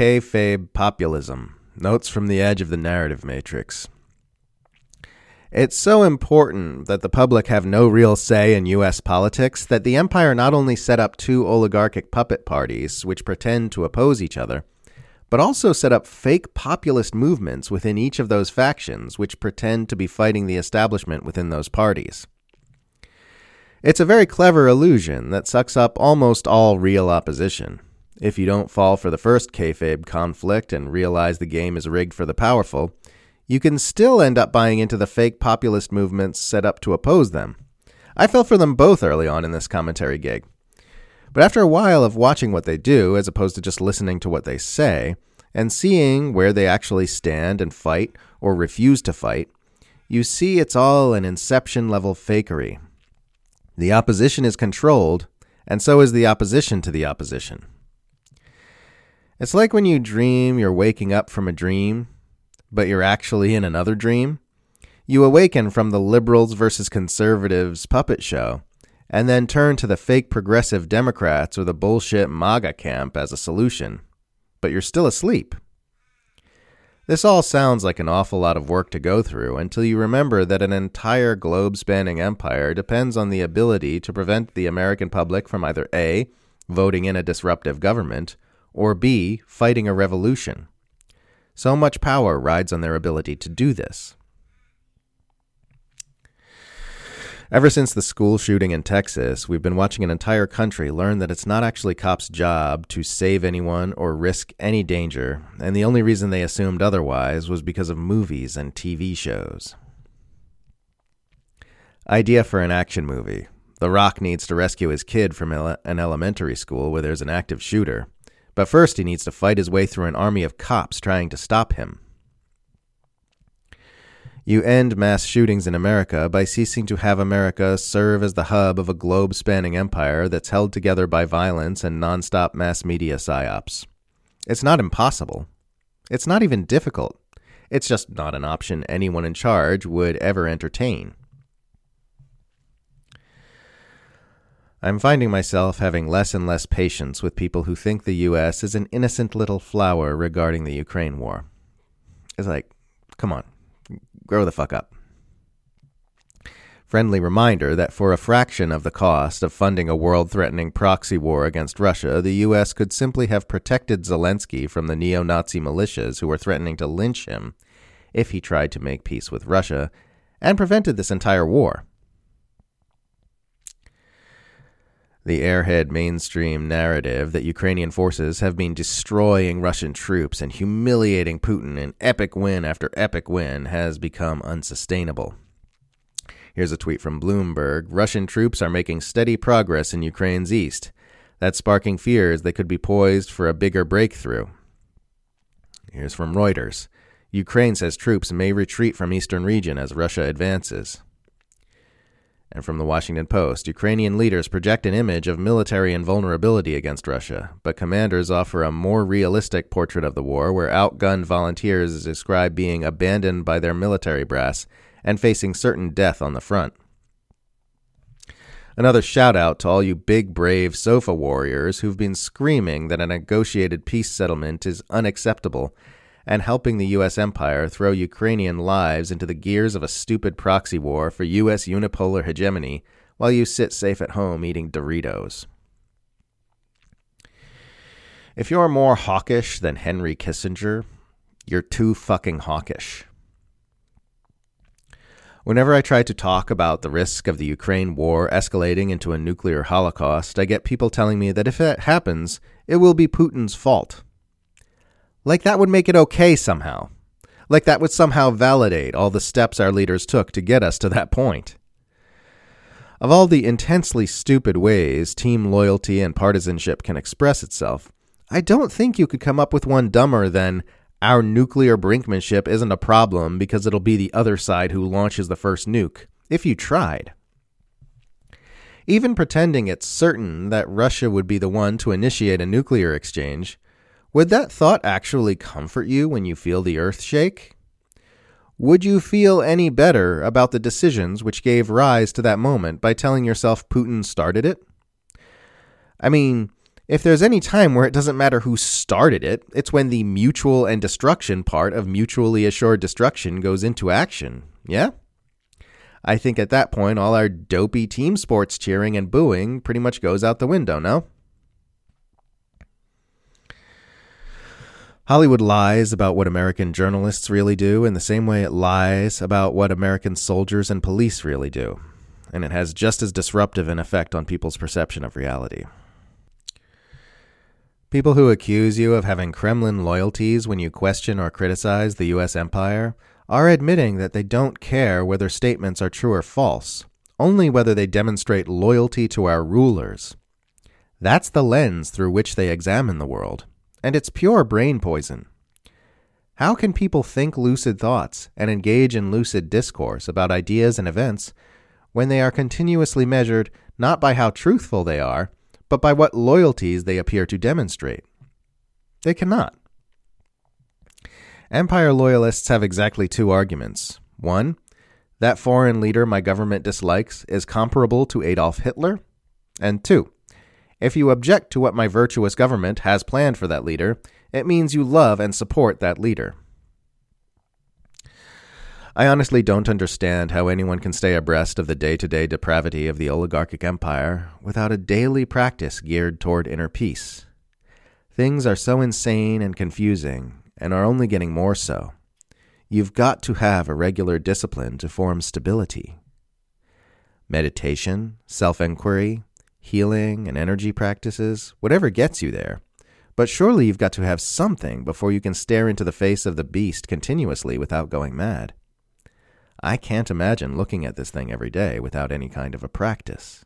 Kayfabe Populism Notes from the Edge of the Narrative Matrix. It's so important that the public have no real say in U.S. politics that the empire not only set up two oligarchic puppet parties which pretend to oppose each other, but also set up fake populist movements within each of those factions which pretend to be fighting the establishment within those parties. It's a very clever illusion that sucks up almost all real opposition. If you don't fall for the first kayfabe conflict and realize the game is rigged for the powerful, you can still end up buying into the fake populist movements set up to oppose them. I fell for them both early on in this commentary gig. But after a while of watching what they do, as opposed to just listening to what they say, and seeing where they actually stand and fight or refuse to fight, you see it's all an inception level fakery. The opposition is controlled, and so is the opposition to the opposition. It's like when you dream you're waking up from a dream but you're actually in another dream, you awaken from the liberals versus conservatives puppet show and then turn to the fake progressive Democrats or the bullshit MAGA camp as a solution. But you're still asleep. This all sounds like an awful lot of work to go through until you remember that an entire globe spanning empire depends on the ability to prevent the American public from either A, voting in a disruptive government, or B, fighting a revolution. So much power rides on their ability to do this. Ever since the school shooting in Texas, we've been watching an entire country learn that it's not actually cops' job to save anyone or risk any danger, and the only reason they assumed otherwise was because of movies and TV shows. Idea for an action movie The Rock needs to rescue his kid from an elementary school where there's an active shooter. But first, he needs to fight his way through an army of cops trying to stop him. You end mass shootings in America by ceasing to have America serve as the hub of a globe spanning empire that's held together by violence and nonstop mass media psyops. It's not impossible. It's not even difficult. It's just not an option anyone in charge would ever entertain. I'm finding myself having less and less patience with people who think the U.S. is an innocent little flower regarding the Ukraine war. It's like, come on, grow the fuck up. Friendly reminder that for a fraction of the cost of funding a world threatening proxy war against Russia, the U.S. could simply have protected Zelensky from the neo Nazi militias who were threatening to lynch him if he tried to make peace with Russia, and prevented this entire war. The airhead mainstream narrative that Ukrainian forces have been destroying Russian troops and humiliating Putin in epic win after epic win has become unsustainable. Here's a tweet from Bloomberg Russian troops are making steady progress in Ukraine's east. That's sparking fears they could be poised for a bigger breakthrough. Here's from Reuters Ukraine says troops may retreat from eastern region as Russia advances. And from the Washington Post, Ukrainian leaders project an image of military invulnerability against Russia, but commanders offer a more realistic portrait of the war where outgunned volunteers is described being abandoned by their military brass and facing certain death on the front. Another shout out to all you big, brave sofa warriors who've been screaming that a negotiated peace settlement is unacceptable and helping the U.S. empire throw Ukrainian lives into the gears of a stupid proxy war for U.S. unipolar hegemony while you sit safe at home eating Doritos. If you're more hawkish than Henry Kissinger, you're too fucking hawkish. Whenever I try to talk about the risk of the Ukraine war escalating into a nuclear holocaust, I get people telling me that if that happens, it will be Putin's fault. Like that would make it okay somehow. Like that would somehow validate all the steps our leaders took to get us to that point. Of all the intensely stupid ways team loyalty and partisanship can express itself, I don't think you could come up with one dumber than our nuclear brinkmanship isn't a problem because it'll be the other side who launches the first nuke, if you tried. Even pretending it's certain that Russia would be the one to initiate a nuclear exchange would that thought actually comfort you when you feel the earth shake? Would you feel any better about the decisions which gave rise to that moment by telling yourself Putin started it? I mean, If there's any time where it doesn't matter who started it, it's when the mutual and destruction part of mutually assured destruction goes into action. Yeah? I think at that point, all our dopey team sports cheering and booing pretty much goes out the window, no? Hollywood lies about what American journalists really do in the same way it lies about what American soldiers and police really do. And it has just as disruptive an effect on people's perception of reality. People who accuse you of having Kremlin loyalties when you question or criticize the U.S. empire are admitting that they don't care whether statements are true or false, only whether they demonstrate loyalty to our rulers. That's the lens through which they examine the world and it's pure brain poison. How can people think lucid thoughts and engage in lucid discourse about ideas and events when they are continuously measured not by how truthful they are, but by what loyalties they appear to demonstrate? They cannot. Empire loyalists have exactly two arguments. One, that foreign leader my government dislikes is comparable to Adolf Hitler. And two, if you object to what my virtuous government has planned for that leader, it means you love and support that leader. I honestly don't understand how anyone can stay abreast of the day to day depravity of the oligarchic empire without a daily practice geared toward inner peace. Things are so insane and confusing, and are only getting more so. You've got to have a regular discipline to form stability. Meditation, self inquiry, healing and energy practices, whatever gets you there. But surely you've got to have something before you can stare into the face of the beast continuously without going mad. I can't imagine looking at this thing every day without any kind of a practice.